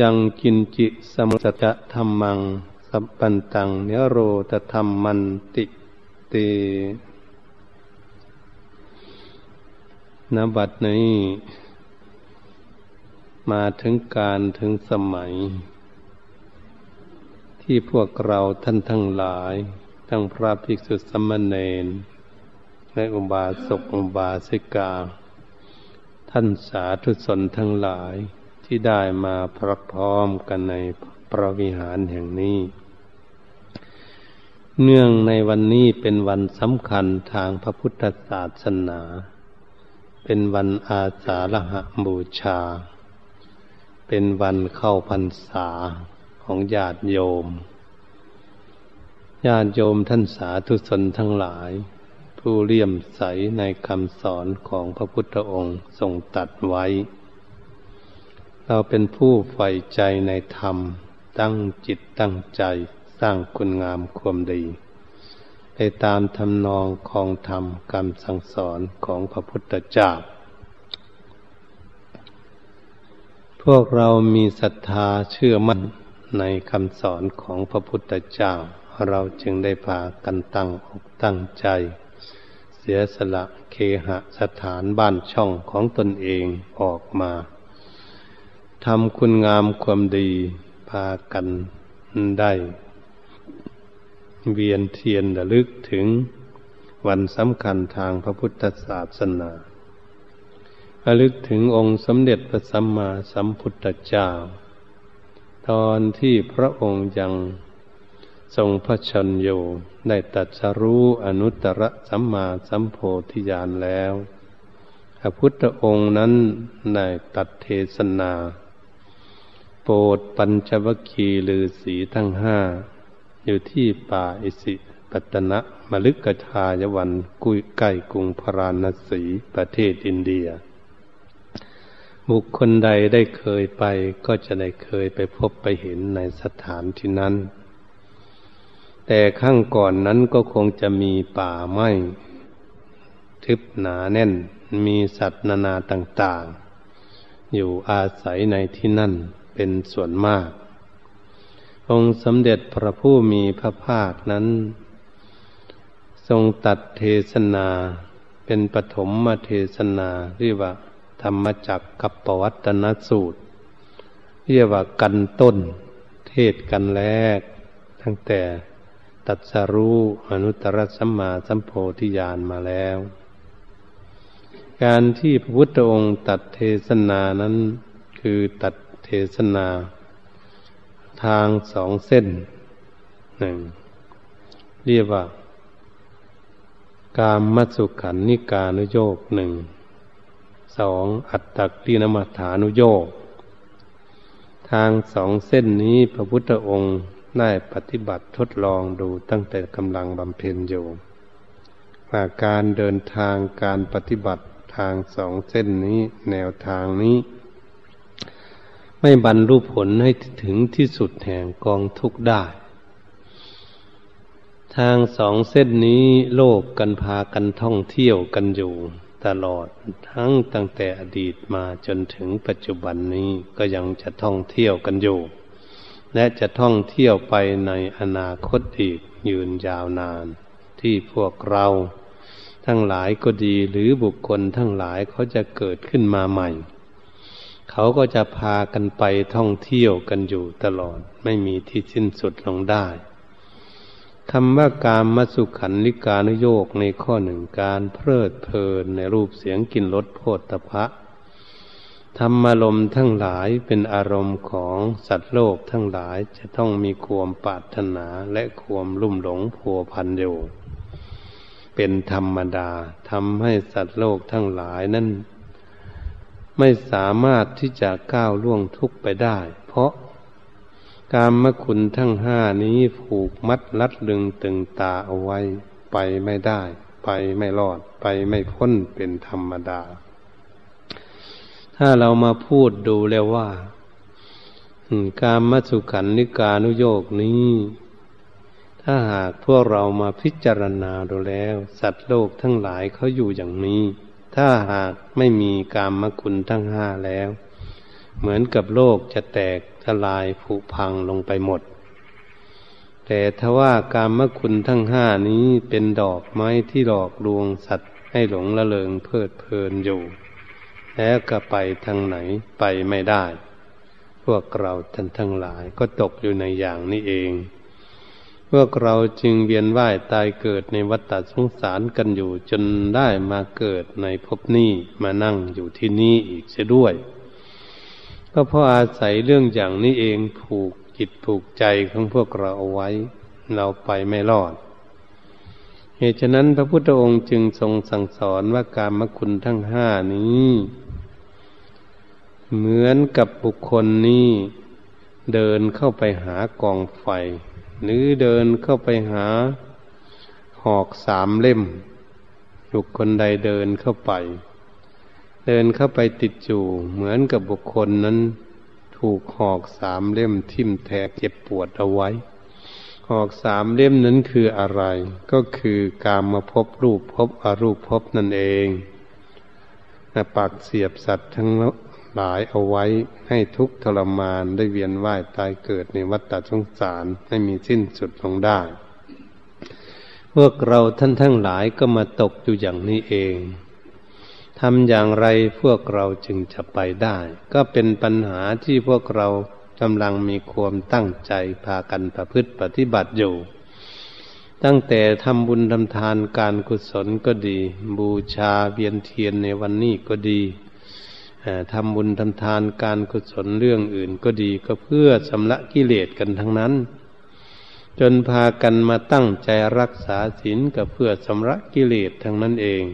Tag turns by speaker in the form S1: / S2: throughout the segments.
S1: ยังกินจิสมุสจะธรรมัง สัพพันตังเนโรตธรรมมันติเตนบัดนี้มาถึงการถึงสมัย ที่พวกเราท่านทั้งหลาย ทั้งพระภิกษุสมณเณรและอุบาสกอุบาสิกา ท่านสาธุชนทั้งหลาย ที่ได้มาพร้อพร้อมกันในพระวิหารแห่งนี้ เนื่องในวันนี้เป็นวันสำคัญทางพระพุทธศาสนา เป็นวันอาสาฬหบูชา เป็นวันเข้าพรรษาของญาติโยม ญาติโยมท่านสาธุชนทั้งหลาย ผู้เลี่ยมใสในคำสอนของพระพุทธองค์ทรงตัดไว้ เราเป็นผู้ใฝ่ใจในธรรม ตั้งจิตตั้งใจสร้างคุณงามความดี ไปตามทำนองของธรรมคำสั่งสอนของพระพุทธเจ้า พวกเรามีศรัทธาเชื่อมั่นในคำสอนของพระพุทธเจ้า เราจึงได้พากันตั้งอกตั้งใจ เสียสละเคหสถานบ้านช่องของตนเองออกมา ทำคุณงามความดีพากันได้ เวียนเทียนระลึกถึงวันสำคัญทางพระพุทธศาสนาระลึกถึงองค์สมเด็จพระสัมมาสัมพุทธเจ้า ตอนที่พระองค์ยังทรงพระชนอยู่ได้ตัดสรู้อนุตตรสัมมาสัมโพธิญาณแล้ว พระพุทธองค์นั้นได้ตัดเทศนา โปรดปัญจวัคคีย์ลือสีทั้งห้า อยู่ที่ป่าอิสิปตนะมลึกกทายวันกุยใกล้กรุงพาราณสีประเทศอินเดีย บุคคลใดได้เคยไปก็จะได้เคยไปพบไปเห็นในสถานที่นั้น แต่ข้างก่อนนั้นก็คงจะมีป่าไม้ทึบหนาแน่นมีสัตว์นานาต่าง ๆ อยู่อาศัยในที่นั่น เป็นส่วนมาก องค์สมเด็จพระผู้มีพระภาคนั้น ทรงตัดเทศนาเป็นปฐมมเทศนาเรียกว่าธรรมจักกับปวัตนสูตร เรียกว่ากันต้น เทศกันแรก ตั้งแต่ตัดสรู้อนุตตรสัมมาสัมโพธิญาณมาแล้ว การที่พระพุทธองค์ตัดเทศนานั้น คือตัด เทศนา ทางสองเส้นหนึ่งเรียกว่าการมัสุขันนิกานุโยกหนึ่งสองอัตตกินมัฐานุโยกทางสองเส้นนี้พระพุทธองค์ได้ปฏิบัติทดลองดูตั้งแต่กำลังบำเพ็ญอยู่าการเดินทางการปฏิบัติทางสองเส้นนี้แนวทางนี้ ไม่บรรลุผลให้ถึงที่สุดแห่งกองทุกข์ได้ ทางสองเส้นนี้โลกกันพากันท่องเที่ยวกันอยู่ตลอดทั้งตั้งแต่อดีตมาจนถึงปัจจุบันนี้ก็ยังจะท่องเที่ยวกันอยู่ และจะท่องเที่ยวไปในอนาคตอีกยืนยาวนาน ที่พวกเรา ทั้งหลายก็ดีหรือบุคคลทั้งหลายเขาจะเกิดขึ้นมาใหม่ เขาก็จะพากันไปท่องเที่ยวกันอยู่ตลอด ไม่มีที่สิ้นสุดลงได้คำว่าการมสุขันลิกานุโยกในข้อหนึ่งการเพลิดเพลินในรูปเสียงกลิ่นรสโพธพะธรรมารมทั้งหลายเป็นอารมณ์ของสัตว์โลกทั้งหลายจะต้องมีความปรารถนาและความลุ่มหลงพัวพันอยู่ เป็นธรรมดาทำให้สัตว์โลกทั้งหลายนั้น ไม่สามารถที่จะก้าวล่วงทุกข์ไปได้ เพราะกามมคุณทั้งห้านี้ผูกมัดลัดดึงตึงตาเอาไว้ ไปไม่ได้ ไปไม่รอด ไปไม่พ้นเป็นธรรมดา ถ้าเรามาพูดดูแล้วว่าการมัสุขันนิกานุโยกนี้ ถ้าหากพวกเรามาพิจารณาดูแล้ว สัตว์โลกทั้งหลายเขาอยู่อย่างนี้ ถ้าหากไม่มีกามมคุณทั้งห้าแล้ว เหมือนกับโลกจะแตกทลายผุพังลงไปหมด แต่ถ้าว่าการมคุณทั้งห้านี้เป็นดอกไม้ที่หลอกลวงสัตว์ให้หลงละเลงเพลิดเพลินอยู่ แล้วก็ไปทางไหนไปไม่ได้ พวกเราท่านทั้งหลายก็ตกอยู่ในอย่างนี้เอง พวกเราจึงเวียนว่ายตายเกิดในวัฏสงสารกันอยู่จนได้มาเกิดในภพนี้มานั่งอยู่ที่นี่อีกเสียด้วย ก็เพราะอาศัยเรื่องอย่างนี้เองผูกจิตผูกใจของพวกเราเอาไว้ เราไปไม่รอด เหตุฉะนั้นพระพุทธองค์จึงทรงสั่งสอนว่าการมคุณทั้งห้านี้ เหมือนกับบุคคลนี้เดินเข้าไปหากองไฟ หรือเดินเข้าไปหาหอกสามเล่มบุคคลใดเดินเข้าไป เดินเข้าไปติดอยู่ เหมือนกับบุคคลนั้น ถูกหอกสามเล่มทิ่มแทกเจ็บปวดเอาไว้ หอกสามเล่มนั้นคืออะไร ก็คือการมาพบรูปพบอรูปพบนั่นเองปักเสียบสัตว์ทั้ง หลายเอาไว้ให้ทุกทรมานได้เวียนว่ายตายเกิดในวัฏฏะสงสารไม่มีสิ้นสุดลงได้ พวกเราท่านทั้งหลายก็มาตกอยู่อย่างนี้เองทำอย่างไรพวกเราจึงจะไปได้ ก็เป็นปัญหาที่พวกเรากำลังมีความตั้งใจพากันประพฤติปฏิบัติอยู่ ตั้งแต่ทำบุญทำทานการกุศลก็ดี บูชาเวียนเทียนในวันนี้ก็ดี ทำบุญทำทานการกุศลเรื่องอื่นก็ดีก็เพื่อชำระกิเลสกันทั้งนั้น จนพากันมาตั้งใจรักษาศีลก็เพื่อชำระกิเลสทั้งนั้นเอง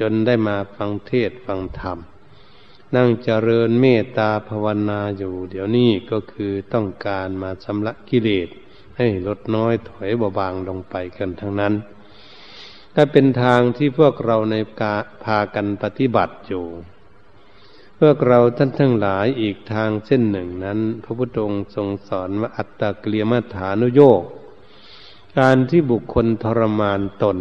S1: จนได้มาฟังเทศฟังธรรม นั่งเจริญเมตตาภาวนาอยู่ เดี๋ยวนี้ก็คือต้องการมาชำระกิเลสให้ลดน้อยถอยเบาบางลงไปกันทั้งนั้นก็เป็นทางที่พวกเราในกาพากันปฏิบัติอยู่ พวกเราท่านทั้งหลายอีกทางเส้นหนึ่งนั้น พระพุทธองค์ทรงสอนว่าอัตตกเลียมัฐานุโยกการที่บุคคลทรมานตน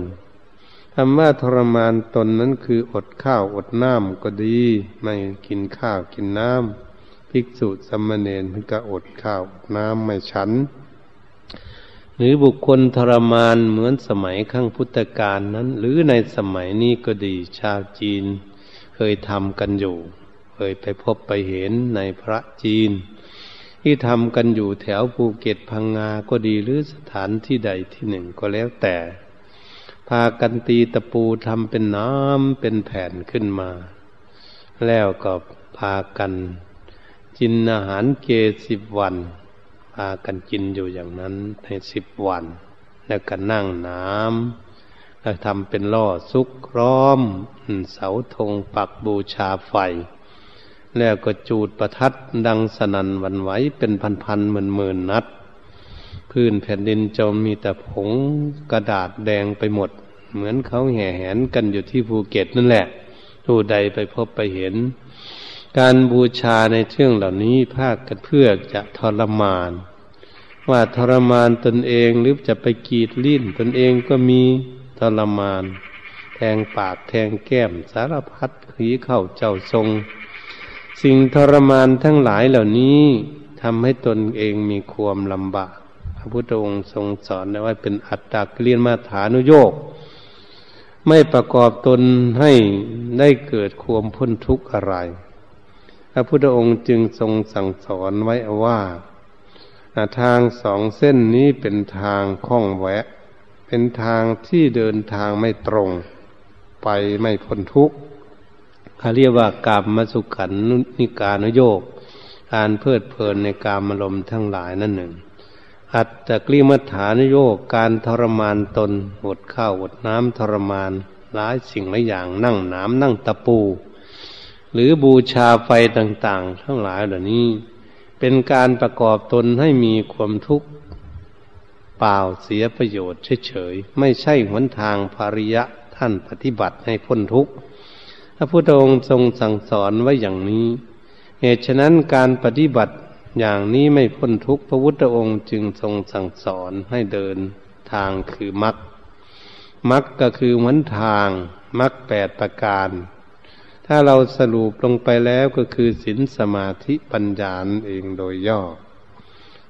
S1: คำว่าทรมานตนนั้นคืออดข้าวอดน้ำก็ดี ไม่กินข้าวกินน้ำภิกษุสมณเณรมันก็อดข้าวอดน้ำไม่ฉัน หรือบุคคลทรมานเหมือนสมัยข้างพุทธกาลนั้น หรือในสมัยนี้ก็ดีชาวจีนเคยทำกันอยู่ เคยไปพบไปเห็นในพระจีน ที่ทำกันอยู่แถวภูเก็ตพังงาก็ดีหรือสถานที่ใดที่หนึ่งก็แล้วแต่ พากันตีตะปูทำเป็นน้ำเป็นแผ่นขึ้นมา แล้วก็พากันกินอาหารเกสิบวัน พากันกินอยู่อย่างนั้นในสิบวัน แล้วก็นั่งน้ำแล้วทำเป็นล่อซุกร้อม เสาธงปักบูชาไฟ แล้วก็จูดประทัดดังสนั่นวันไหวเป็นพันๆหมื่นๆนัด พื้นแผ่นดินจมมีแต่ผงกระดาษแดงไปหมด เหมือนเขาแห่แหนกันอยู่ที่ภูเก็ตนั่นแหละผู้ใดไปพบไปเห็น การบูชาในเรื่องเหล่านี้ภาคกันเพื่อจะทรมาน ว่าทรมานตนเองหรือจะไปกีดลิ้นตนเองก็มีทรมาน แทงปากแทงแก้มสารพัดขีเข้าเจ้าทรง สิ่งทรมานทั้งหลายเหล่านี้ทำให้ตนเองมีความลำบาก พระพุทธองค์ทรงสอนไว่าเป็นอัตตาเลียนมาฐานุโยกไม่ประกอบตนให้ได้เกิดความพ้นทุกข์อะไร พระพุทธองค์จึงทรงสั่งสอนไว้ว่าทางสองเส้นนี้เป็นทางข้องแวะ เป็นทางที่เดินทางไม่ตรง ไปไม่พ้นทุกข์ เขาเรียกว่ากามมาสุขันนิการุโยกการเพลิดเพลินในกามอารมณ์ทั้งหลายนั่นหนึ่ง อัตตกลิมัฐานโยกการทรมานตนอดข้าวอดน้ำทรมานหลายสิ่งหลายอย่างนั่งน้ำนั่งตะปู หรือบูชาไฟต่างๆ ทั้งหลายเหล่านี้ เป็นการประกอบตนให้มีความทุกข์เปล่าเสียประโยชน์เฉยๆไม่ใช่หนทางภาริยะท่านปฏิบัติให้พ้นทุกข์ พระพุทธองค์ทรงสั่งสอนไว้อย่างนี้ เหตุฉะนั้นการปฏิบัติอย่างนี้ไม่พ้นทุกข์พระพุทธองค์จึงทรงสั่งสอนให้เดินทางคือมรรคมรรคก็คือหนทางมรรคแปดประการ ถ้าเราสรุปลงไปแล้วก็คือศีลสมาธิปัญญาเองโดยย่อ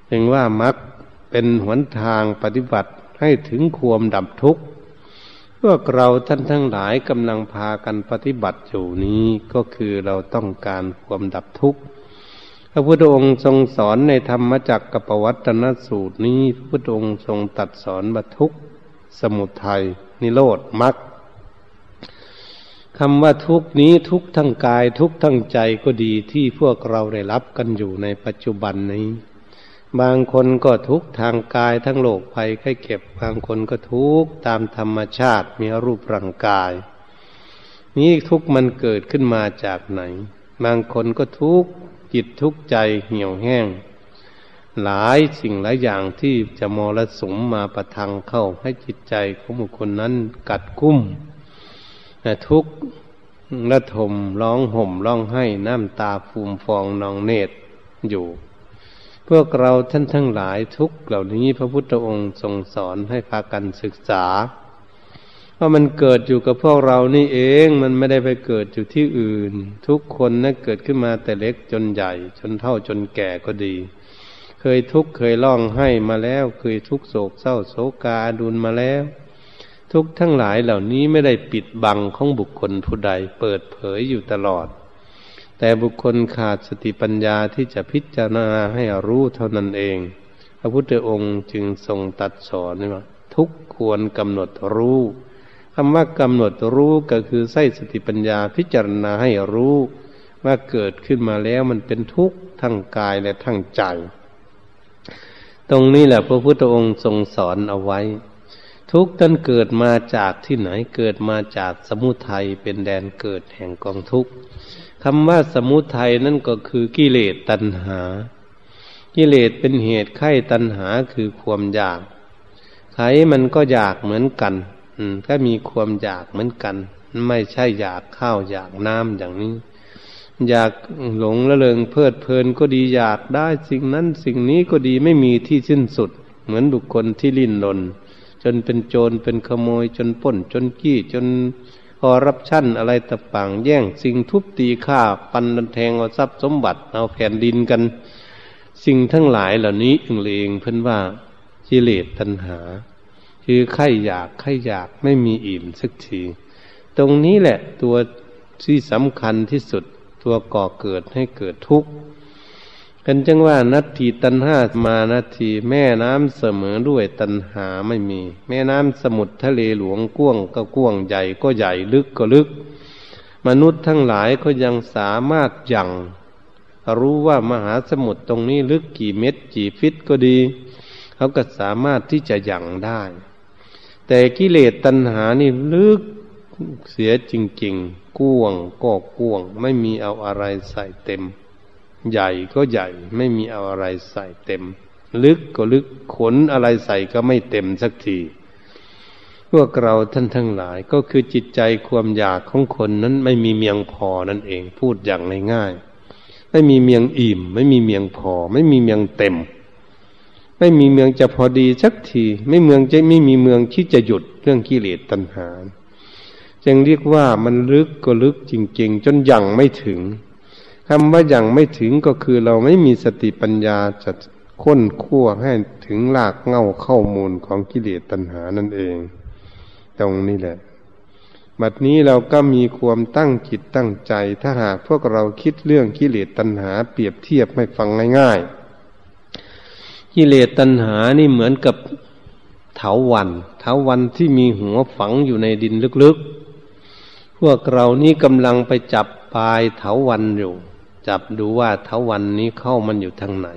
S1: เองว่ามรรคเป็นหนทางปฏิบัติให้ถึงความดับทุกข์ พวกเราท่านทั้งหลายกำลังพากันปฏิบัติอยู่นี้ก็คือเราต้องการความดับทุกข์พระพุทธองค์ทรงสอนในธรรมจักรกับปวัตนสูตรนี้ พระพุทธองค์ทรงตัดสอนบัทุกสมุทัยนิโรธมรรคคำว่าทุกนี้ทุกทั้งกายทุกทั้งใจก็ดีที่พวกเราได้รับกันอยู่ในปัจจุบันนี้ บางคนก็ทุกทางกายทั้งโลกภัยไข้เก็บบางคนก็ทุกตามธรรมชาติมีรูปร่างกาย นี้ทุกมันเกิดขึ้นมาจากไหน บางคนก็ทุกจิตทุกใจเหี่ยวแห้ง หลายสิ่งหลายอย่างที่จะมรสุมมาประทังเข้าให้จิตใจของบุคคลนั้นกัดกุ้มทุกระทมร้องห่มร้องไห้น้ำตาฟูมฟองนองเนตรอยู่ พวกเราท่านทั้งหลายทุกเหล่านี้พระพุทธองค์ทรงสอนให้พากันศึกษาว่ามันเกิดอยู่กับพวกเรานี่เองมันไม่ได้ไปเกิดอยู่ที่อื่น ทุกคนนะเกิดขึ้นมาแต่เล็กจนใหญ่ จนเท่าจนแก่ก็ดี เคยทุกข์เคยร้องให้มาแล้ว เคยทุกโศกเศร้าโศกาดุลมาแล้ว ทุกทั้งหลายเหล่านี้ไม่ได้ปิดบังของบุคคลผู้ใดเปิดเผยอยู่ตลอด แต่บุคคลขาดสติปัญญาที่จะพิจารณาให้รู้เท่านั้นเอง พระพุทธองค์จึงทรงตัดสอนว่าทุกควรกำหนดรู้คำว่ากำหนดรู้ก็คือใส่สติปัญญาพิจารณาให้รู้ ว่าเกิดขึ้นมาแล้วมันเป็นทุกข์ทั้งกายและทั้งใจ ตรงนี้แหละพระพุทธองค์ทรงสอนเอาไว้ ทุกท่านเกิดมาจากที่ไหนเกิดมาจากสมุทัยเป็นแดนเกิดแห่งกองทุกข์ คำว่าสมุทัยนั่นก็คือกิเลสตัณหา กิเลสเป็นเหตุไข้ตัณหาคือความอยากใครมันก็อยากเหมือนกัน อืม ก็มีความอยากเหมือนกัน ไม่ใช่อยากข้าวอยากน้ำอย่างนี้ อยากหลงละเลงเพลิดเพลินก็ดีอยากได้สิ่งนั้นสิ่งนี้ก็ดีไม่มีที่สิ้นสุด เหมือนบุคคลที่ลิ้นลนจนเป็นโจรเป็นขโมยจนป้นจนกี้จน คอรับชั่นอะไรต่างแย่ง สิ่งทุบตีฆ่าปันแทงเอาทรัพย์สมบัติเอาแผ่นดินกัน สิ่งทั้งหลายเหล่านี้เองเองเพิ่นว่ากิเลสตัณหา คือไข่อยากไข่อยากไม่มีอิ่มสักที ตรงนี้แหละตัวที่สำคัญที่สุดตัวก่อเกิดให้เกิดทุกข์ กันจังว่านัตถีตันห้ามานาทีแม่น้ำเสมอด้วยตันหาไม่มี แม่น้ำสมุทรทะเลหลวงก้วงก็ก้วงใหญ่ก็ใหญ่ลึกก็ลึก มนุษย์ทั้งหลายก็ยังสามารถยังรู้ว่ามหาสมุทรตรงนี้ลึกกี่เม็ดกี่ฟิตก็ดี เขาก็สามารถที่จะยังได้ แต่กิเลสตัณหานี่ลึกเสียจริงๆก้วงก็ก้วง ไม่มีเอาอะไรใส่เต็ม ใหญ่ก็ใหญ่ไม่มีเอาอะไรใส่เต็ม ลึกก็ลึกขนอะไรใส่ก็ไม่เต็มสักทีพวกเราท่านทั้งหลายก็คือจิตใจความอยากของคนนั้นไม่มีเมียงพอนั่นเองพูดอย่างง่ายๆไม่มีเมียงอิ่ม ไม่มีเมียงพอ ไม่มีเมียงเต็ม ไม่มีเมืองจะพอดีสักที ไม่เมืองจะไม่มีเมืองที่จะหยุดเรื่องกิเลสตัณหาจึงเรียกว่ามันลึกก็ลึกจริง ๆ จนยังไม่ถึง คำว่าอย่างไม่ถึงก็คือเราไม่มีสติปัญญาจะค้นคั่วให้ถึงหลากเง่าเข้ามูลของกิเลสตัณหานั่นเอง ตรงนี้แหละ บัดนี้เราก็มีความตั้งจิตตั้งใจ ถ้าหากพวกเราคิดเรื่องกิเลสตัณหา เปรียบเทียบให้ฟังง่ายๆ กิเลสตัณหานี่เหมือนกับเถาวันเถาวันที่มีหัวฝังอยู่ในดินลึกๆ พวกเรานี่กำลังไปจับปลายเถาวันอยู่ จับดูว่าเทวันนี้เข้ามันอยู่ทางไหน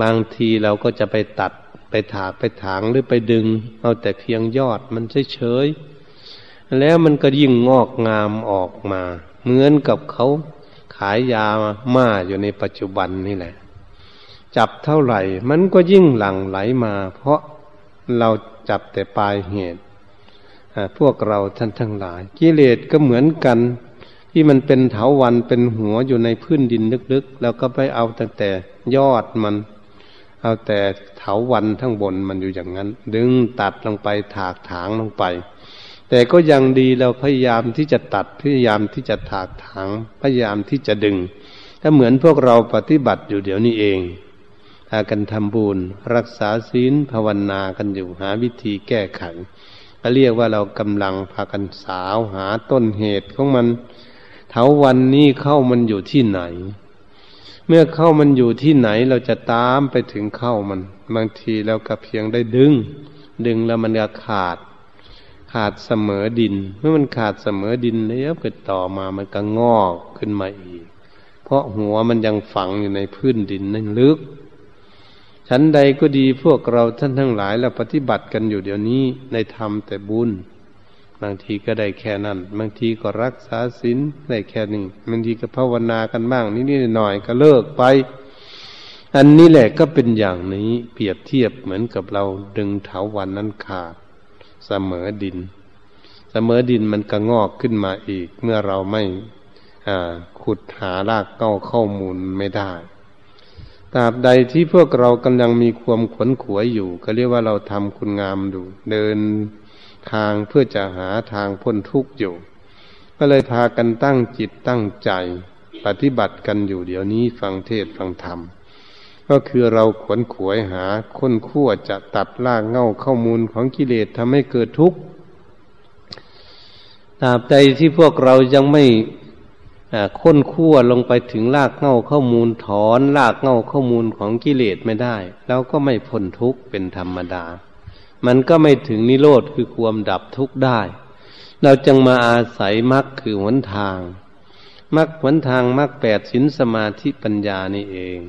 S1: บางทีเราก็จะไปตัดไปถากไปถางหรือไปดึง เอาแต่เพียงยอดมันเฉยๆแล้วมันก็ยิ่งงอกงามออกมา เหมือนกับเขาขายยาม่าอยู่ในปัจจุบันนี่แหละ จับเท่าไหร่ มันก็ยิ่งหลั่งไหลมา เพราะเราจับแต่ปลายเหตุพวกเราท่านทั้งหลาย กิเลสก็เหมือนกัน ที่มันเป็นเถาวันเป็นหัวอยู่ในพื้นดินลึกๆ แล้วก็ไปเอาตั้งแต่ยอดมัน เอาแต่เถาวันทั้งบนมันอยู่อย่างนั้น ดึงตัดลงไปถากถางลงไป แต่ก็ยังดีเราพยายามที่จะตัดพยายามที่จะถากถางพยายามที่จะดึง ถ้าเหมือนพวกเราปฏิบัติอยู่เดี๋ยวนี้เองพากันทำบุญรักษาศีลภาวนากันอยู่หาวิธีแก้ไขก็เรียกว่าเรากำลังพากันสาวหาต้นเหตุของมัน เถาวันนี้เข้ามันอยู่ที่ไหน เมื่อเข้ามันอยู่ที่ไหนเราจะตามไปถึงเข้ามัน บางทีเราก็เพียงได้ดึง ดึงแล้วมันก็ขาด ขาดเสมอดิน เมื่อมันขาดเสมอดินแล้วเกิดต่อมามันก็งอกขึ้นมาอีก เพราะหัวมันยังฝังอยู่ในพื้นดินนั่นลึกชั้นใดก็ดีพวกเราท่านทั้งหลายเราปฏิบัติกันอยู่เดี๋ยวนี้ในธรรมแต่บุญ บางทีก็ได้แค่นั้น บางทีก็รักษาศีลได้แค่นี้บางทีก็ภาวนากันบ้างนิดๆหน่อยก็เลิกไป อันนี้แหละก็เป็นอย่างนี้เปรียบเทียบเหมือนกับเราดึงเถาวันนั้นขาด เสมอดิน เสมอดินมันก็งอกขึ้นมาอีก เมื่อเราไม่ขุดหารากเก้าข้อมูลไม่ได้ตราบใดที่พวกเรากำลังมีความขวนขวยอยู่ ก็เรียกว่าเราทำคุณงามดู เดิน ทางเพื่อจะหาทางพ้นทุกข์อยู่ ก็เลยพากันตั้งจิตตั้งใจ ปฏิบัติกันอยู่เดี๋ยวนี้ฟังเทศฟังธรรม ก็คือเราขวนขวยหาค้นขั้วจะตัดลากเง่าข้อมูลของกิเลสทำให้เกิดทุกข์ตราบใดที่พวกเรายังไม่ค้นคั่วลงไปถึงรากเง้าข้อมูลถอนรากเง้าข้อมูลของกิเลสไม่ได้เราก็ไม่พ้นทุกข์เป็นธรรมดา มันก็ไม่ถึงนิโรธคือความดับทุกข์ได้ เราจึงมาอาศัยมรรคคือหนทางมรรคหนทางมรรคแปดศีลสมาธิปัญญานี่เอง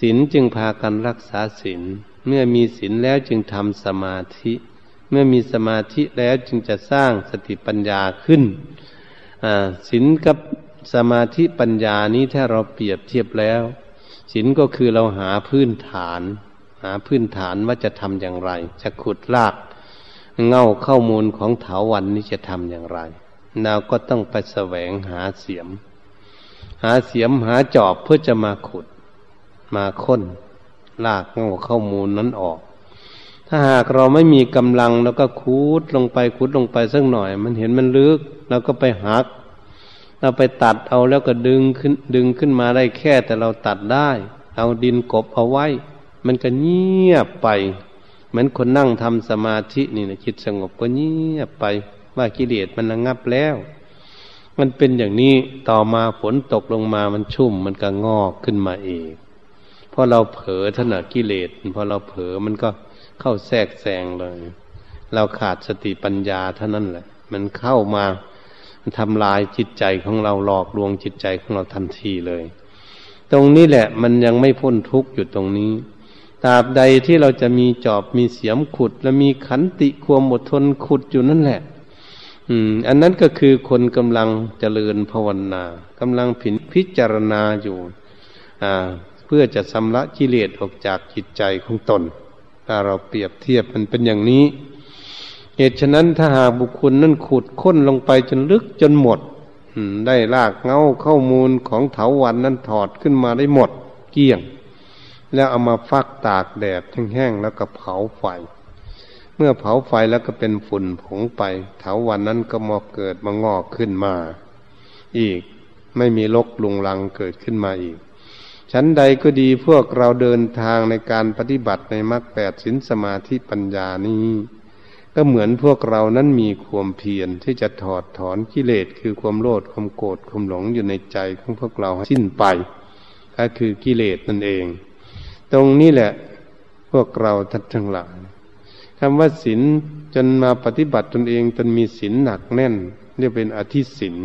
S1: ศีลจึงพากันรักษาศีลเมื่อมีศีลแล้วจึงทำสมาธิ เมื่อมีสมาธิแล้วจึงจะสร้างสติปัญญาขึ้นศีลกับสมาธิปัญญานี้ถ้าเราเปรียบเทียบแล้วศีลก็คือเราหาพื้นฐาน หาพื้นฐานว่าจะทำอย่างไร จะขุดลาก เง่าข้อมูลของเถาวันนี้จะทำอย่างไรเราก็ต้องไปแสวงหาเสียม หาเสียมหาจอบเพื่อจะมาขุด มาค้น ลากเง่าข้อมูลนั้นออก ถ้าหากเราไม่มีกำลังแล้วก็คูดลงไปคูดลงไปสักหน่อย มันเห็นมันลึกเราก็ไปหักเราไปตัดเอาแล้วก็ดึงขึ้นดึงขึ้นมาได้แค่แต่เราตัดได้ เอาดินกบเอาไว้ มันก็เงียบไป เหมือนคนนั่งทำสมาธินี่นะจิตสงบก็เงียบไป ว่ากิเลสมันระงับแล้ว มันเป็นอย่างนี้ต่อมาฝนตกลงมามันชุ่ม มันก็งอกขึ้นมาเองพอเราเผลอถนัดกิเลสพอเราเผลอมันก็เข้าแทรกแซงเลย เราขาดสติปัญญาเท่านั้นแหละ มันเข้ามาทำลายจิตใจของเราหลอกลวงจิตใจของเราทันทีเลย ตรงนี้แหละ มันยังไม่พ้นทุกข์อยู่ตรงนี้ ตราบใดที่เราจะมีจอบมีเสียมขุด และมีขันติความอดทนขุดอยู่นั่นแหละ อืม อันนั้นก็คือคนกำลังเจริญภาวนากำลังผินพิจารณาอยู่ อ่า เพื่อจะชำระกิเลสออกจากจิตใจของตน ถ้าเราเปรียบเทียบมันเป็นอย่างนี้ เหตุฉะนั้นถ้าหากบุคคลนั้นขุดค้นลงไปจนลึกจนหมดได้ลากเงาข้อมูลของเถาวันนั้นถอดขึ้นมาได้หมด เกี้ยง แล้วเอามาฟักตากแดดแห้งๆแล้วก็เผาไฟ เมื่อเผาไฟแล้วก็เป็นฝุ่นผงไปเถาวันนั้นก็มาเกิดมางอกขึ้นมา อีกไม่มีลกลุงลังเกิดขึ้นมาอีกชั้นใดก็ดีพวกเราเดินทางในการปฏิบัติในมรรคแปดสินสมาธิปัญญานี้ ก็เหมือนพวกเรานั้นมีความเพียรที่จะถอดถอนกิเลสคือความโลภความโกรธความหลงอยู่ในใจของพวกเราให้สิ้นไป ก็คือกิเลสนั่นเอง ตรงนี้แหละ พวกเราทัดทั้งหลายคำว่าศีลจนมาปฏิบัติตนเองจนมีศีลหนักแน่นเรียกเป็นอธิศีล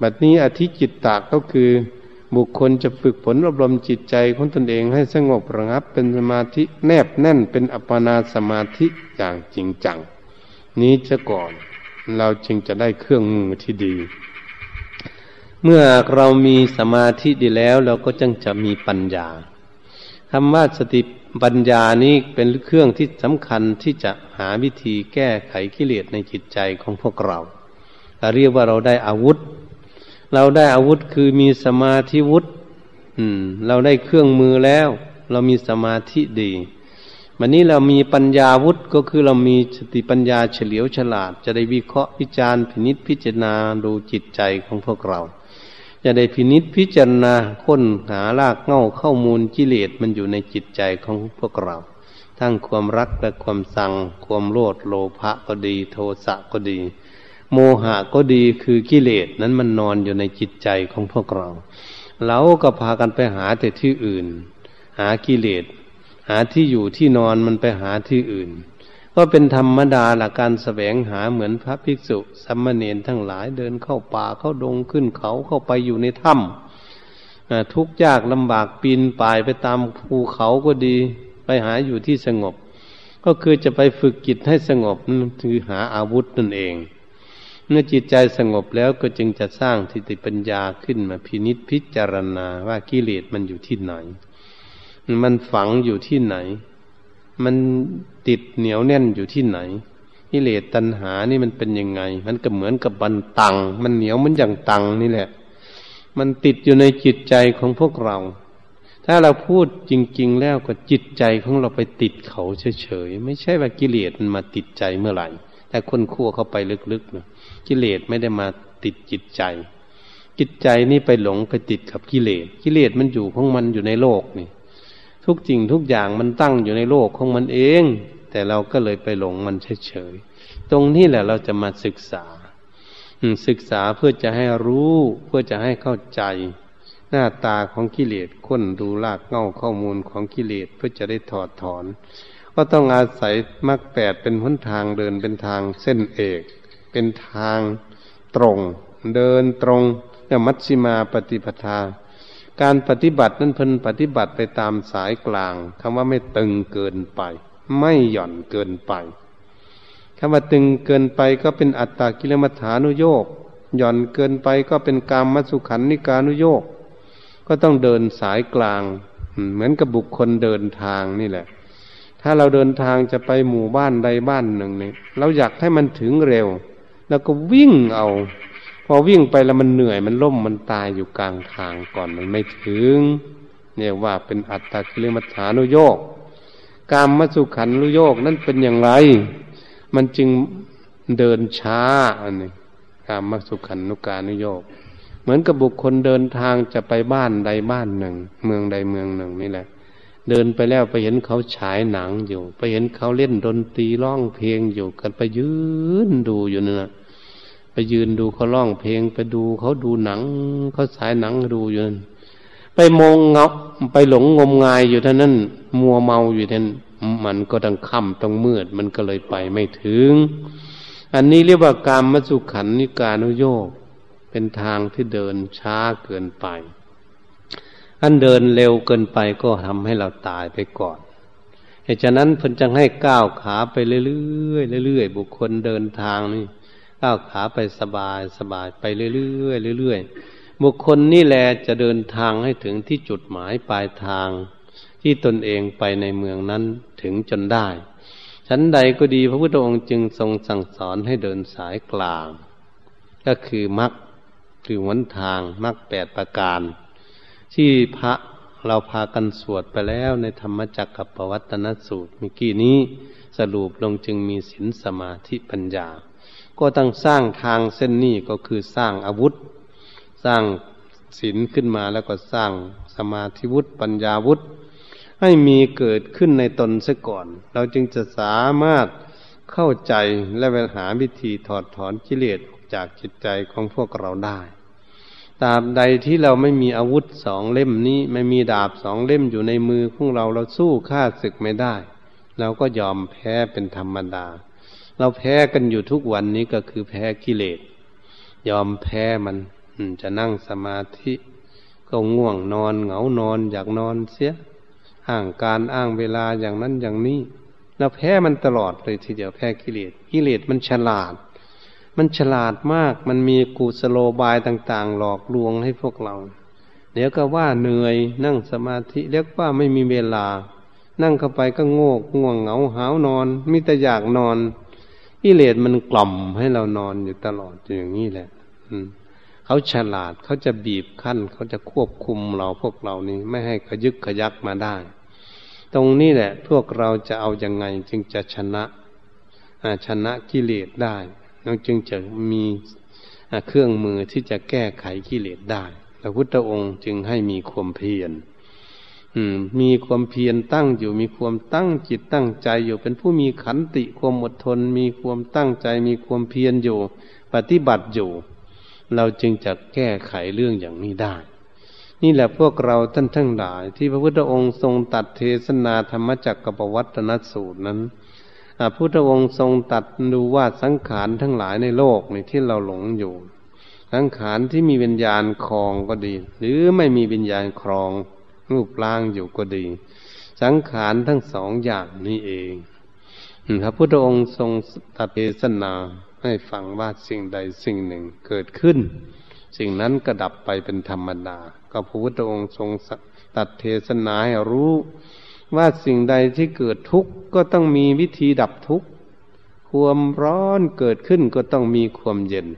S1: บัดนี้อธิจิตตะก็คือ บุคคลจะฝึกฝนอบรมจิตใจของตนเองให้สงบระงับเป็นสมาธิแนบแน่นเป็นอัปปนาสมาธิอย่างจริงจัง นี้จะก่อนเราจึงจะได้เครื่องมือที่ดี เมื่อเรามีสมาธิดีแล้วเราก็จึงจะมีปัญญา คำว่าสติปัญญานี้เป็นเครื่องที่สำคัญที่จะหาวิธีแก้ไขกิเลสในจิตใจของพวกเราเราเรียกว่าเราได้อาวุธ เราได้อาวุธคือมีสมาธิวุธอืมเราได้เครื่องมือแล้ว เรามีสมาธิดีวันนี้เรามีปัญญาวุธก็คือเรามีสติปัญญาเฉลียวฉลาด จะได้วิเคราะห์วิจารณ์พินิษพิจารณาดูจิตใจของพวกเรา จะได้พินิษพิจารณาค้นหารากเง่าข้ามูลกิเลสมันอยู่ในจิตใจของพวกเรา ทั้งความรักและความสังความโลดโลภะก็ดี โทสะก็ดี โมหะก็ดีคือกิเลสนั้นมันนอนอยู่ในจิตใจของพวกเรา เราก็พากันไปหาแต่ที่อื่น หากิเลส หาที่อยู่ที่นอนมันไปหาที่อื่น ก็เป็นธรรมดาหลักการแสวงหาเหมือนพระภิกษุสัมมาเนนทั้งหลายเดินเข้าป่าเข้าดงขึ้นเขาเข้าไปอยู่ในถ้ำทุกยากลำบากปีนป่ายไปตามภูเขาก็ดีไปหาอยู่ที่สงบ ก็คือจะไปฝึกจิตให้สงบคือหาอาวุธนั่นเอง เมื่อจิตใจสงบแล้วก็จึงจะสร้างทิฏฐิปัญญาขึ้นมาพินิษพิจารณาว่ากิเลสมันอยู่ที่ไหน มันฝังอยู่ที่ไหน มันติดเหนียวแน่นอยู่ที่ไหนกิเลสตัณหานี่มันเป็นยังไง มันก็เหมือนกับบันตัง มันเหนียวมันอย่างตังนี่แหละ มันติดอยู่ในจิตใจของพวกเรา ถ้าเราพูดจริง ๆ แล้วก็จิตใจของเราไปติดเขาเฉยๆ ไม่ใช่ว่ากิเลสมันมาติดใจเมื่อไหร่ แต่คนคั่วเข้าไปลึกๆนะกิเลสไม่ได้มาติดจิตใจ จิตใจนี่ไปหลงไปติดกับกิเลส กิเลสมันอยู่ของมันอยู่ในโลกนี่ ทุกจริงทุกอย่างมันตั้งอยู่ในโลกของมันเอง แต่เราก็เลยไปหลงมันเฉยๆตรงนี้แหละเราจะมาศึกษาศึกษาเพื่อจะให้รู้เพื่อจะให้เข้าใจ หน้าตาของกิเลสค้นดูรากเง้าข้อมูลของกิเลสเพื่อจะได้ถอดถอน ก็ต้องอาศัยมรรคแปดเป็นหนทางเดินเป็นทางเส้นเอก เป็นทางตรง เดินตรงเนี่ยมัชฌิมาปฏิปทา การปฏิบัตินั้นเพิ่นปฏิบัติไปตามสายกลางคำว่าไม่ตึงเกินไป ไม่หย่อนเกินไปคำว่าตึงเกินไปก็เป็นอัตตากิลมัฐานุโยกหย่อนเกินไปก็เป็นกามมัสุขันนิการุโยกก็ต้องเดินสายกลาง เหมือนกับบุคคลเดินทางนี่แหละ ถ้าเราเดินทางจะไปหมู่บ้านใดบ้านหนึ่งเนี่ยเราอยากให้มันถึงเร็ว แล้วก็วิ่งเอา พอวิ่งไปแล้วมันเหนื่อยมันล่มมันตายอยู่กลางทางก่อนมันไม่ถึงเนี่ยว่าเป็นอัตตาคิลมัฐานุโยกกามมัสุขันนุโยกนั่นเป็นอย่างไร มันจึงเดินช้าอันนี้กามมัสุขันนุกานุโยกเหมือนกับบุคคลเดินทางจะไปบ้านใดบ้านหนึ่ง เมืองใดเมืองหนึ่งนี่แหละ เดินไปแล้วไปเห็นเขาฉายหนังอยู่ ไปเห็นเขาเล่นดนตรีร้องเพลงอยู่กันไปยืนดูอยู่นั่นแหละ ไปยืนดูเขาร้องเพลง ไปดูเขาดูหนังเขาสายหนังดูอยู่นั่นไปมองเงาไปหลงงมงายอยู่ท่านั้น มัวเมาอยู่ท่านมันก็ต้องค่ำต้องมืด มันก็เลยไปไม่ถึง อันนี้เรียกว่าการมัสุขันนิการุโยกเป็นทางที่เดินช้าเกินไป อันเดินเร็วเกินไปก็ทำให้เราตายไปก่อนเหตุฉะนั้นเพิ่นจึงให้ก้าวขาไปเรื่อยๆเรื่อยๆบุคคลเดินทางนี่ ก้าวขาไปสบายสบายไปเรื่อยๆเรื่อยๆบุคคลนี่แหละจะเดินทางให้ถึงที่จุดหมายปลายทาง ที่ตนเองไปในเมืองนั้นถึงจนได้ชั้นใดก็ดีพระพุทธองค์จึงทรงสั่งสอนให้เดินสายกลาง ก็คือมรรคคือหนทางมรรคแปดประการ ที่พระเราพากันสวดไปแล้วในธรรมจักกับปวัตนสูตรเมื่อกี้นี้สรุปลงจึงมีศีลสมาธิปัญญา ก็ต้องสร้างทางเส้นนี้ก็คือสร้างอาวุธ สร้างศีลขึ้นมาแล้วก็สร้างสมาธิวุธปัญญาวุธให้มีเกิดขึ้นในตนซะก่อน เราจึงจะสามารถเข้าใจและไปหาวิธีถอดถอนกิเลสออกจากจิตใจของพวกเราได้ตราบใดที่เราไม่มีอาวุธสองเล่มนี้ ไม่มีดาบสองเล่มอยู่ในมือของเราเราสู้ข้าศึกไม่ได้ เราก็ยอมแพ้เป็นธรรมดา เราแพ้กันอยู่ทุกวันนี้ก็คือแพ้กิเลส ยอมแพ้มันจะนั่งสมาธิก็ง่วงนอนเหงานอน อยากนอนเสียอ้างการอ้างเวลาอย่างนั้นอย่างนี้ เราแพ้มันตลอดเลยทีเดียวแพ้กิเลสกิเลสมันฉลาด มันฉลาดมากมันมีกูสโลบายต่าง ๆ หลอกลวงให้พวกเราเดี๋ยวก็ว่าเหนื่อยนั่งสมาธิเรียกว่าไม่มีเวลา นั่งเข้าไปก็โงกง่วงเหงาหาวนอนมิแต่อยากนอน กิเลสมันกล่อมให้เรานอนอยู่ตลอดอย่างนี้แหละ อืมเขาฉลาดเขาจะบีบคั้น เขาจะควบคุมเราพวกเรานี้ไม่ให้ขยึกขยักมาได้ ตรงนี้แหละ พวกเราจะเอาอยัางไง จึงจะชนะชนะกิเลสได้เราจึงจะมีเครื่องมือที่จะแก้ไขกิเลสได้ พระพุทธองค์จึงให้มีความเพียร มีความเพียรตั้งอยู่ มีความตั้งจิตตั้งใจอยู่ เป็นผู้มีขันติความอดทน มีความตั้งใจ มีความเพียรอยู่ ปฏิบัติอยู่ เราจึงจะแก้ไขเรื่องอย่างนี้ได้ นี่แหละพวกเราท่านทั้งหลาย ที่พระพุทธองค์ทรงตัดเทศนาธรรมจักรกับวัตนสูตรนั้นพระพุทธองค์ทรงตัดดูว่าสังขารทั้งหลายในโลกในที่เราหลงอยู่ สังขารที่มีวิญญาณครองก็ดี หรือไม่มีวิญญาณครอง รูปร่างอยู่ก็ดี สังขารทั้งสองอย่างนี้เองพระพุทธองค์ทรงตัดเทศนาให้ฟังว่าสิ่งใดสิ่งหนึ่งเกิดขึ้น สิ่งนั้นก็ดับไปเป็นธรรมดา ก็พระพุทธองค์ทรงตัดเทศนาให้รู้ ว่าสิ่งใดที่เกิดทุกข์ก็ต้องมีวิธีดับทุกข์ความร้อนเกิดขึ้นก็ต้องมีความเย็น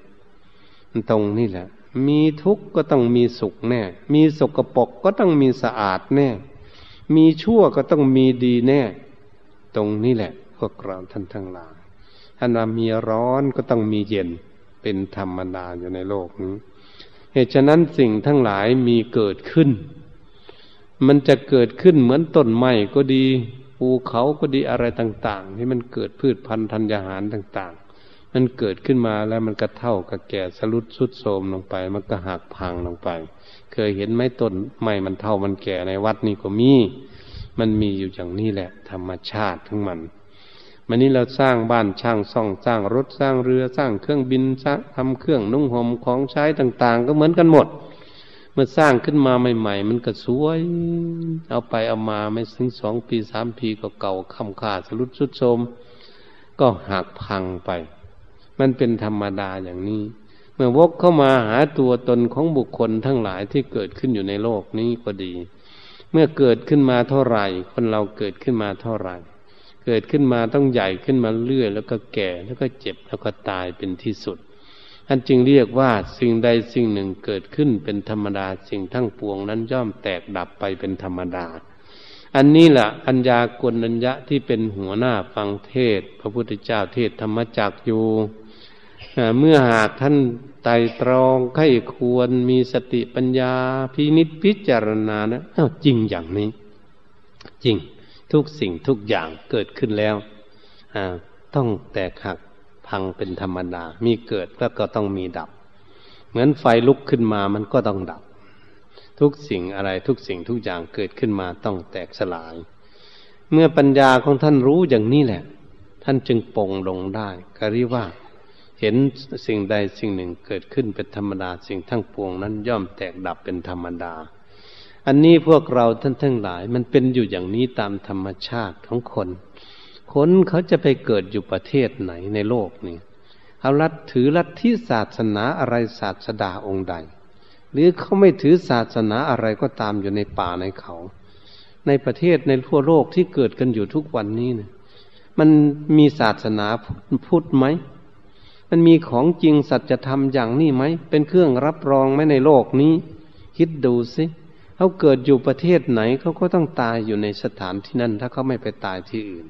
S1: ตรงนี้แหละ มีทุกข์ก็ต้องมีสุขแน่ มีสกปรกก็ต้องมีสะอาดแน่ มีชั่วก็ต้องมีดีแน่ ตรงนี้แหละ พวกเราท่านทั้งหลายท่านว่ามีร้อนก็ต้องมีเย็น เป็นธรรมดาอยู่ในโลกนี้ เหตุฉะนั้นสิ่งทั้งหลายมีเกิดขึ้น มันจะเกิดขึ้นเหมือนต้นไม้ก็ดี ภูเขาก็ดีอะไรต่าง ๆ ที่มันเกิดพืชพันธุ์ธัญญาหารต่าง ๆ มันเกิดขึ้นมาแล้วมันก็เท่ากับแก่สลุดสุดโทมลงไป มันก็หักพังลงไป เคยเห็นไหมต้นไม้มันเท่ามันแก่ในวัดนี่ก็มี มันมีอยู่อย่างนี้แหละ ธรรมชาติทั้งมันมันนี้เราสร้างบ้านช่างซ่องสร้างรถสร้างเรือสร้างเครื่องบินสร้างทำเครื่องนุ่งห่มของใช้ต่าง ๆ ก็เหมือนกันหมดมื่อสร้างขึ้นมาใหม่ ๆ มันก็สวย เอาไปเอามาไม่ถึงสองปีสามปีก็เก่าคำขาดสรุดสุดโทมก็หักพังไป มันเป็นธรรมดาอย่างนี้ เมื่อวกเข้ามาหาตัวตนของบุคคลทั้งหลายที่เกิดขึ้นอยู่ในโลกนี้ก็ดี เมื่อเกิดขึ้นมาเท่าไหร่ คนเราเกิดขึ้นมาเท่าไหร่ เกิดขึ้นมาต้องใหญ่ขึ้นมาเรื่อยแล้วก็แก่แล้วก็เจ็บแล้วก็ตายเป็นที่สุดท่านจึงเรียกว่าสิ่งใดสิ่งหนึ่งเกิดขึ้นเป็นธรรมดาสิ่งทั้งปวงนั้นย่อมแตกดับไปเป็นธรรมดา อันนี้แหละอัญญากลัญญะที่เป็นหัวหน้าฟังเทศ พระพุทธเจ้าเทศธรรมจักอยู่ เมื่อหากท่านไตรตรองไข้ควรมีสติปัญญาพินิจพิจารณานะจริงอย่างนี้ จริงทุกสิ่งทุกอย่างเกิดขึ้นแล้วต้องแตกหักพังเป็นธรรมดา มีเกิดแล้วก็ต้องมีดับ เหมือนไฟลุกขึ้นมามันก็ต้องดับ ทุกสิ่งอะไรทุกสิ่งทุกอย่างเกิดขึ้นมาต้องแตกสลาย เมื่อปัญญาของท่านรู้อย่างนี้แหละ ท่านจึงปงลงได้ก็เรียกว่า เห็นสิ่งใดสิ่งหนึ่งเกิดขึ้นเป็นธรรมดาสิ่งทั้งปวงนั้นย่อมแตกดับเป็นธรรมดา อันนี้พวกเราท่านทั้งหลาย มันเป็นอยู่อย่างนี้ตามธรรมชาติของคน คนเขาจะไปเกิดอยู่ประเทศไหนในโลกนี้เขารัดถือลัทธิศาสนาอะไรศาสดาองค์ใด หรือเขาไม่ถือศาสนาอะไรก็ตามอยู่ในป่าในเขา ในประเทศในทั่วโลกที่เกิดกันอยู่ทุกวันนี้เนะมันมีศาสนาพุทธไหม มันมีของจริงสัจธรรมอย่างนี้ไหม เป็นเครื่องรับรองไหมในโลกนี้ คิดดูสิเขาเกิดอยู่ประเทศไหนเขาก็ต้องตายอยู่ในสถานที่นั้นถ้าเขาไม่ไปตายที่อื่น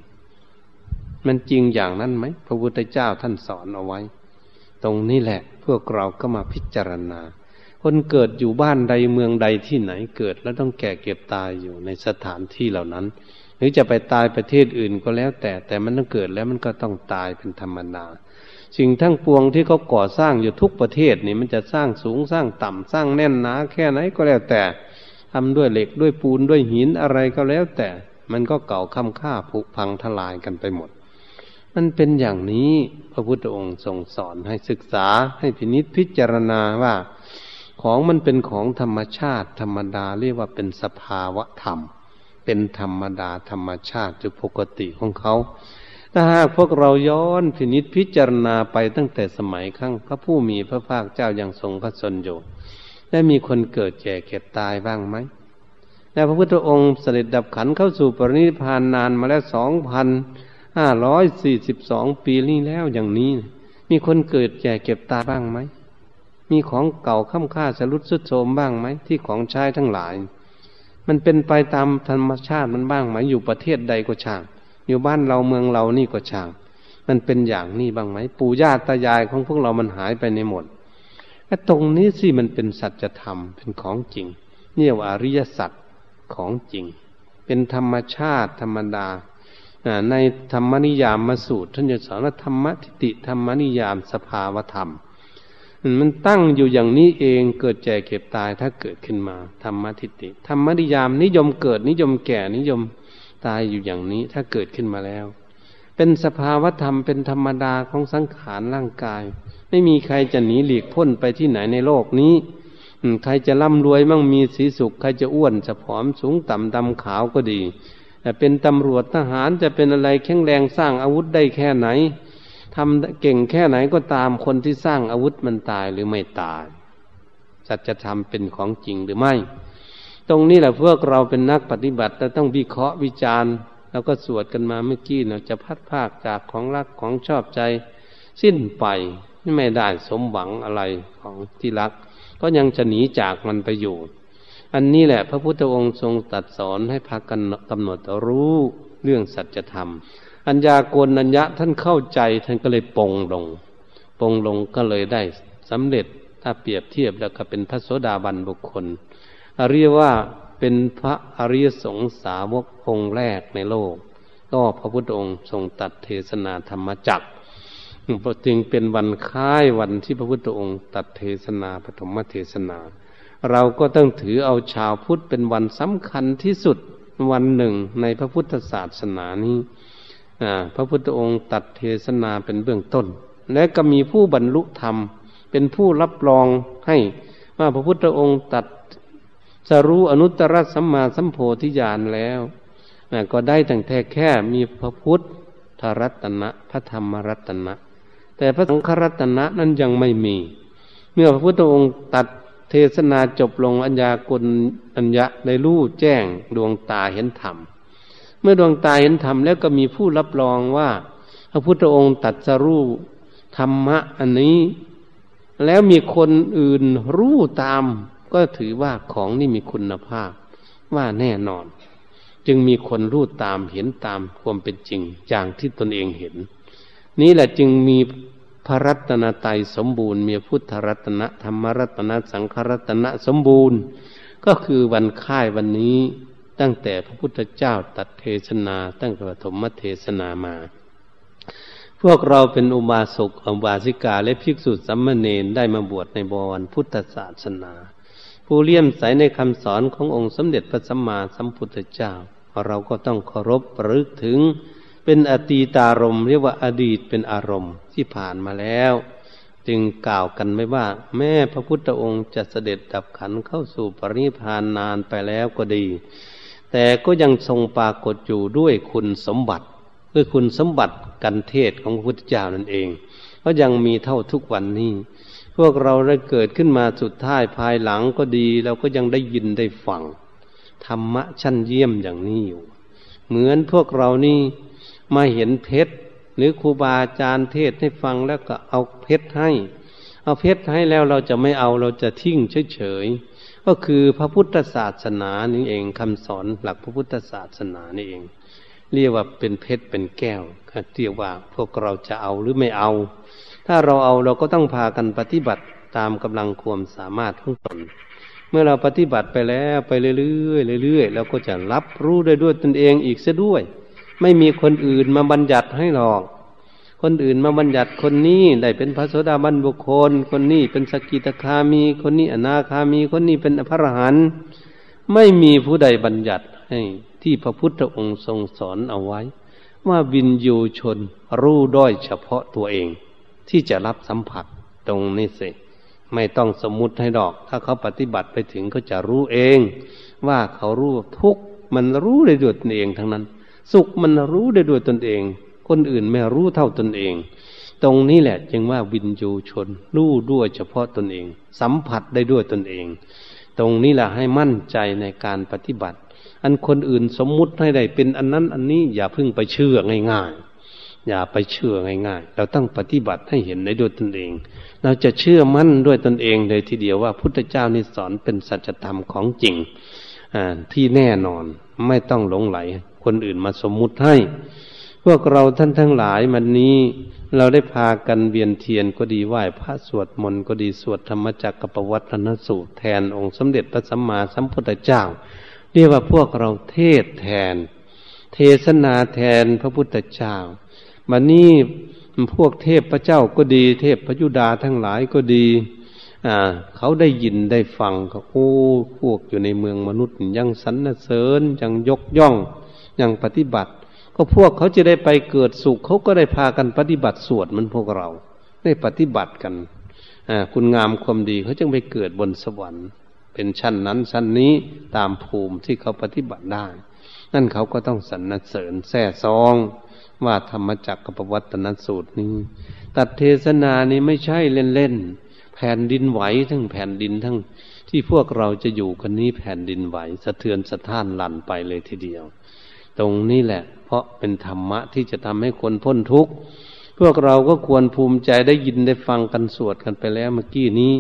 S1: มันจริงอย่างนั้นไหมพระพุทธเจ้าท่านสอนเอาไว้ ตรงนี้แหละ พวกเราก็มาพิจารณา คนเกิดอยู่บ้านใดเมืองใดที่ไหนเกิด แล้วต้องแก่เก็บตายอยู่ในสถานที่เหล่านั้น หรือจะไปตายประเทศอื่นก็แล้วแต่แต่มันต้องเกิดแล้วมันก็ต้องตายเป็นธรรมดา สิ่งทั้งปวงที่เขาก่อสร้างอยู่ทุกประเทศนี่มันจะสร้างสูงสร้างต่ำสร้างแน่นหนาแค่ไหนก็แล้วแต่ทำด้วยเหล็กด้วยปูนด้วยหินอะไรก็แล้วแต่ มันก็เก่าค้ำค่าผุพังทลายกันไปหมด มันเป็นอย่างนี้พระพุทธองค์ทรงสอนให้ศึกษาให้พินิษพิจารณาว่า ของมันเป็นของธรรมชาติ ธรรมดาเรียกว่าเป็นสภาวะธรรม เป็นธรรมดาธรรมชาติจุปกติของเขา ถ้าหากพวกเราย้อนพินิษพิจารณาไปตั้งแต่สมัยครั้งพระผู้มีพระภาคเจ้ายังทรงพระชนอยู่และมีคนเกิดแก่เก็บตายบ้างไหมและพระพุทธองค์เสด็จดับขันเข้าสู่ปรินิพานนานมาแล้วสองพันห้าร้อยสี่สิบสองปีนี้แล้วอย่างนี้ มีคนเกิดแก่เก็บตายบ้างไหม มีของเก่าข้ามค่าสรุดสุดโทมบ้างไหมที่ของใช้ทั้งหลาย มันเป็นไปตามธรรมชาติมันบ้างไหมอยู่ประเทศใดก็ช่าง อยู่บ้านเราเมืองเรานี่ก็ช่าง มันเป็นอย่างนี้บ้างไหมปู่ย่าตายายของพวกเรามันหายไปในหมดไอ้ตรงนี้สิมันเป็นสัจธรรมเป็นของจริงเนี่ยว่าอริยสัจของจริง เป็นธรรมชาติธรรมดาในธรรมนิยามมาสูตรท่านจะสอนว่าธรรมทิติธรรมนิยามสภาวธรรม มันตั้งอยู่อย่างนี้เองเกิดแก่เก็บตายถ้าเกิดขึ้นมา ธรรมทิติธรรมนิยามนิยมเกิดนิยมแก่นิยม ตายอยู่อย่างนี้ถ้าเกิดขึ้นมาแล้ว เป็นสภาวธรรมเป็นธรรมดาของสังขารร่างกาย ไม่มีใครจะหนีหลีกพ้นไปที่ไหนในโลกนี้ใครจะร่ำรวยมั่งมีสีสุข ใครจะอ้วนจะผอมสูงต่ำดำขาวก็ดีแต่เป็นตำรวจทหารจะเป็นอะไรแข็งแรงสร้างอาวุธได้แค่ไหนทำเก่งแค่ไหนก็ตามคนที่สร้างอาวุธมันตายหรือไม่ตายสัจธรรมเป็นของจริงหรือไม่ ตรงนี้แหละพวกเราเป็นนักปฏิบัติเราต้องวิเคราะห์วิจารณ์แล้วก็สวดกันมาเมื่อกี้เราจะพัดภาคจากของรักของชอบใจ สิ้นไปไม่ได้สมหวังอะไรของที่รัก ก็ยังจะหนีจากมันไปอยู่ อันนี้แหละพระพุทธองค์ทรงตัดสอนให้พากันกำหนดรู้เรื่องสัจธรรม อัญญาโกณัญญะท่านเข้าใจท่านก็เลยปงลงปงลงก็เลยได้สำเร็จถ้าเปรียบเทียบแล้วก็เป็นพระโสดาบันบุคคล เรียกว่าเป็นพระอริยสงสาวกองค์แรกในโลก ก็พระพุทธองค์ทรงตัดเทศนาธรรมจักรจึงเป็นวันคล้ายวันที่พระพุทธองค์ตัดเทศนาปฐมเทศนา เราก็ต้องถือเอาชาวพุทธเป็นวันสำคัญที่สุดวันหนึ่งในพระพุทธศาสนานี้พระพุทธองค์ตัดเทศนาเป็นเบื้องต้น และก็มีผู้บรรลุธรรม เป็นผู้รับรองให้ว่าพระพุทธองค์ตัด จะรู้อนุตตรสัมมาสัมโพธิญาณแล้วก็ได้ตั้งแต่แค่มีพระพุทธรัตนะพระธรรมรัตนะ แต่พระสังฆรัตนะนั้นยังไม่มี เมื่อพระพุทธองค์ตัดเทศนาจบลงอัญญากุลอัญญะในรู้แจ้งดวงตาเห็นธรรม เมื่อดวงตาเห็นธรรมแล้วก็มีผู้รับรองว่า พระพุทธองค์ตัดสรู้ธรรมะอันนี้ แล้วมีคนอื่นรู้ตาม ก็ถือว่าของนี่มีคุณภาพว่าแน่นอน จึงมีคนรู้ตามเห็นตามความเป็นจริงอย่างที่ตนเองเห็น นี้แหละจึงมีพระรัตนตรัยสมบูรณ์ มีพุทธรัตนะธรรมรัตนะสังขรัตนะสมบูรณ์ ก็คือวันค่ายวันนี้ตั้งแต่พระพุทธเจ้าตัดเทศนาตั้งแต่ปฐมเทศนามา พวกเราเป็นอุบาสกอุบาสิกาและภิกษุสัมมเนนได้มาบวชในบวรพุทธศาสนา ผู้เลี่ยมใสในคำสอนขององค์สมเด็จพระสัมมาสัมพุทธเจ้า เราก็ต้องเคารพรึกถึง เป็นอตีตารมเรียกว่าอดีตเป็นอารมณ์ที่ผ่านมาแล้ว จึงกล่าวกันไม่ว่า แม่พระพุทธองค์จะเสด็จดับขันเข้าสู่ปรินิพานนานไปแล้วก็ดี แต่ก็ยังทรงปรากฏอยู่ด้วยคุณสมบัติด้วยคุณสมบัติกันเทศของพระพุทธเจ้านั่นเอง ก็ยังมีเท่าทุกวันนี้ พวกเราได้เกิดขึ้นมาสุดท้ายภายหลังก็ดี เราก็ยังได้ยินได้ฟังธรรมะชั้นเยี่ยมอย่างนี้อยู่ เหมือนพวกเรานี่มาเห็นเพชรหรือครูบาอาจารย์เทศให้ฟังแล้วก็เอาเพชรให้ เอาเพชรให้แล้วเราจะไม่เอาเราจะทิ้งเฉยๆก็คือพระพุทธศาสนานี่เองคำสอนหลักพระพุทธศาสนานี่เอง เรียกว่าเป็นเพชรเป็นแก้วเรียกว่าพวกเราจะเอาหรือไม่เอา ถ้าเราเอาเราก็ต้องพากันปฏิบัติตามกำลังความสามารถของตน เมื่อเราปฏิบัติไปแล้วไปเรื่อยๆเรื่อยๆเราก็จะรับรู้ได้ด้วยตนเองอีกเสียด้วย ไม่มีคนอื่นมาบัญญัติให้หรอก คนอื่นมาบัญญัติคนนี้ได้เป็นพระโสดาบันบุคคล คนนี้เป็นสกิตาคามี คนนี้อนาคามี คนนี้เป็นพระอรหันต์ไม่มีผู้ใดบัญญัติให้ที่พระพุทธองค์ทรงสอนเอาไว้ ว่าวินยูชนรู้ด้อยเฉพาะตัวเอง ที่จะรับสัมผัสตรงนี้สิไม่ต้องสมมุติให้ดอก ถ้าเขาปฏิบัติไปถึงเขาจะรู้เอง ว่าเขารู้ทุกมันรู้ได้ด้วยตนเองทั้งนั้น สุขมันรู้ได้ด้วยตนเอง คนอื่นไม่รู้เท่าตนเอง ตรงนี้แหละจึงว่าวินยูชน รู้ด้วยเฉพาะตนเอง สัมผัสได้ด้วยตนเอง ตรงนี้แหละให้มั่นใจในการปฏิบัติ อันคนอื่นสมมุติให้ได้เป็นอันนั้นอันนี้อย่าพึ่งไปเชื่อง่ายๆ อย่าไปเชื่อง่ายๆ เราต้องปฏิบัติให้เห็นได้ด้วยตนเอง เราจะเชื่อมั่นด้วยตนเองเลยทีเดียวว่าพุทธเจ้านี่สอนเป็นสัจธรรมของจริงที่แน่นอนไม่ต้องหลงไหล คนอื่นมาสมมุติให้ พวกเราท่านทั้งหลายมันนี้เราได้พากันเวียนเทียนก็ดีไหว้พระสวดมนต์ก็ดีสวดธรรมจักรกับปวัตนสูตรแทนองค์สมเด็จพระสัมมาสัมพุทธเจ้า เรียกว่าพวกเราเทศแทน เทศนาแทนพระพุทธเจ้า มันนี้พวกเทพพระเจ้าก็ดี เทพพระยุดาทั้งหลายก็ดี อ่า เขาได้ยินได้ฟังก็โอ้พวกอยู่ในเมืองมนุษย์ยังสรรเสริญยังยกย่องยังปฏิบัติ ก็พวกเขาจะได้ไปเกิดสุขเขาก็ได้พากันปฏิบัติสวดมันพวกเรา ได้ปฏิบัติกันอ่าคุณงามความดีเขาจึงไปเกิดบนสวรรค์ เป็นชั้นนั้นชั้นนี้ตามภูมิที่เขาปฏิบัติได้ นั่นเขาก็ต้องสรรเสริญแท่ซอง ว่าธรรมจักรปวัตนสูตรนี้ ตัดเทศนานี้ไม่ใช่เล่นๆ แผ่นดินไหวทั้งแผ่นดินทั้ง ที่พวกเราจะอยู่กันนี้แผ่นดินไหว สะเทือนสะท้านลั่นไปเลยทีเดียว ตรงนี้แหละ เพราะเป็นธรรมะที่จะทำให้คนพ้นทุกข์พวกเราก็ควรภูมิใจได้ยินได้ฟังกันสวดกันไปแล้วเมื่อกี้นี้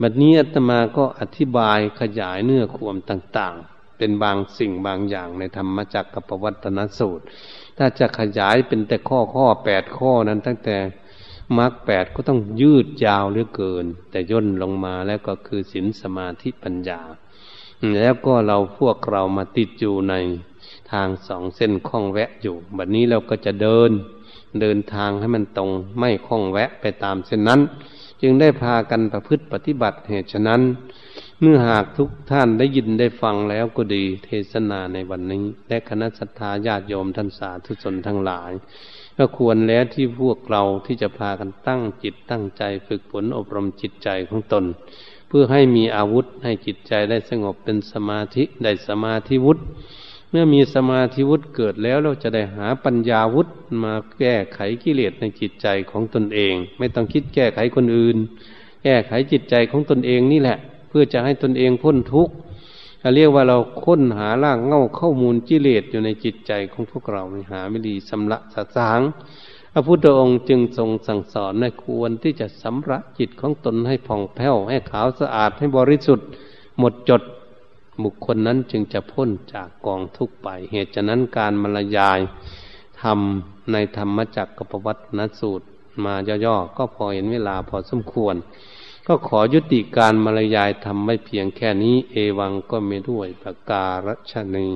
S1: บัดนี้อาตมาก็อธิบายขยายเนื้อความต่างๆ เป็นบางสิ่งบางอย่างในธรรมจักรกับปวัตนสูตร ถ้าจะขยายเป็นแต่ข้อข้อแปดข้อนั้นตั้งแต่มรรคแปดก็ต้องยืดยาวเหลือเกิน แต่ย่นลงมาแล้วก็คือศีลสมาธิปัญญา แล้วก็เราพวกเรามาติดอยู่ในทางสองเส้นคล้องแวะอยู่บัดนี้เราก็จะเดิน เดินทางให้มันตรงไม่คล้องแวะไปตามเส้นนั้น จึงได้พากันประพฤติปฏิบัติเหตุฉะนั้น เมื่อหากทุกท่านได้ยินได้ฟังแล้วก็ดีเทศนาในวันนี้ และคณะสัตยาญาติโยมท่านสาธุชนทั้งหลาย ก็ควรแล้วที่พวกเราที่จะพากันตั้งจิตตั้งใจฝึกฝนอบรมจิตใจของตน เพื่อให้มีอาวุธให้จิตใจได้สงบเป็นสมาธิได้สมาธิวุฒิเมื่อมีสมาธิวุฒิเกิดแล้วเราจะได้หาปัญญาวุฒิมาแก้ไขกิเลสในจิตใจของตนเอง ไม่ต้องคิดแก้ไขคนอื่น แก้ไขจิตใจของตนเองนี่แหละ พื่อจะให้ตนเองพ้นทุกข์เรียกว่าเราค้นหาล่างเง่าข้อมูลกิเลสอยู่ในจิตใจของพวกเราหาไม่ดีสำละสะสางพระพุทธองค์จึงทรงสั่งสอนในควรที่จะสำระจิตของตนให้ผ่องแผ้วให้ขาวสะอาดให้บริสุทธิ์ หมดจดบุคคลนั้นจึงจะพ้นจากกองทุกข์ไป เหตุฉะนั้นการบรรยายทำในธรรมจักรกับวัตนสูตร มาย่อๆก็พอเห็นเวลาพอสมควร ก็ขอยุติการมารยายทำไม่เพียงแค่นี้ เอวังก็ไม่ด้วยประการฉนี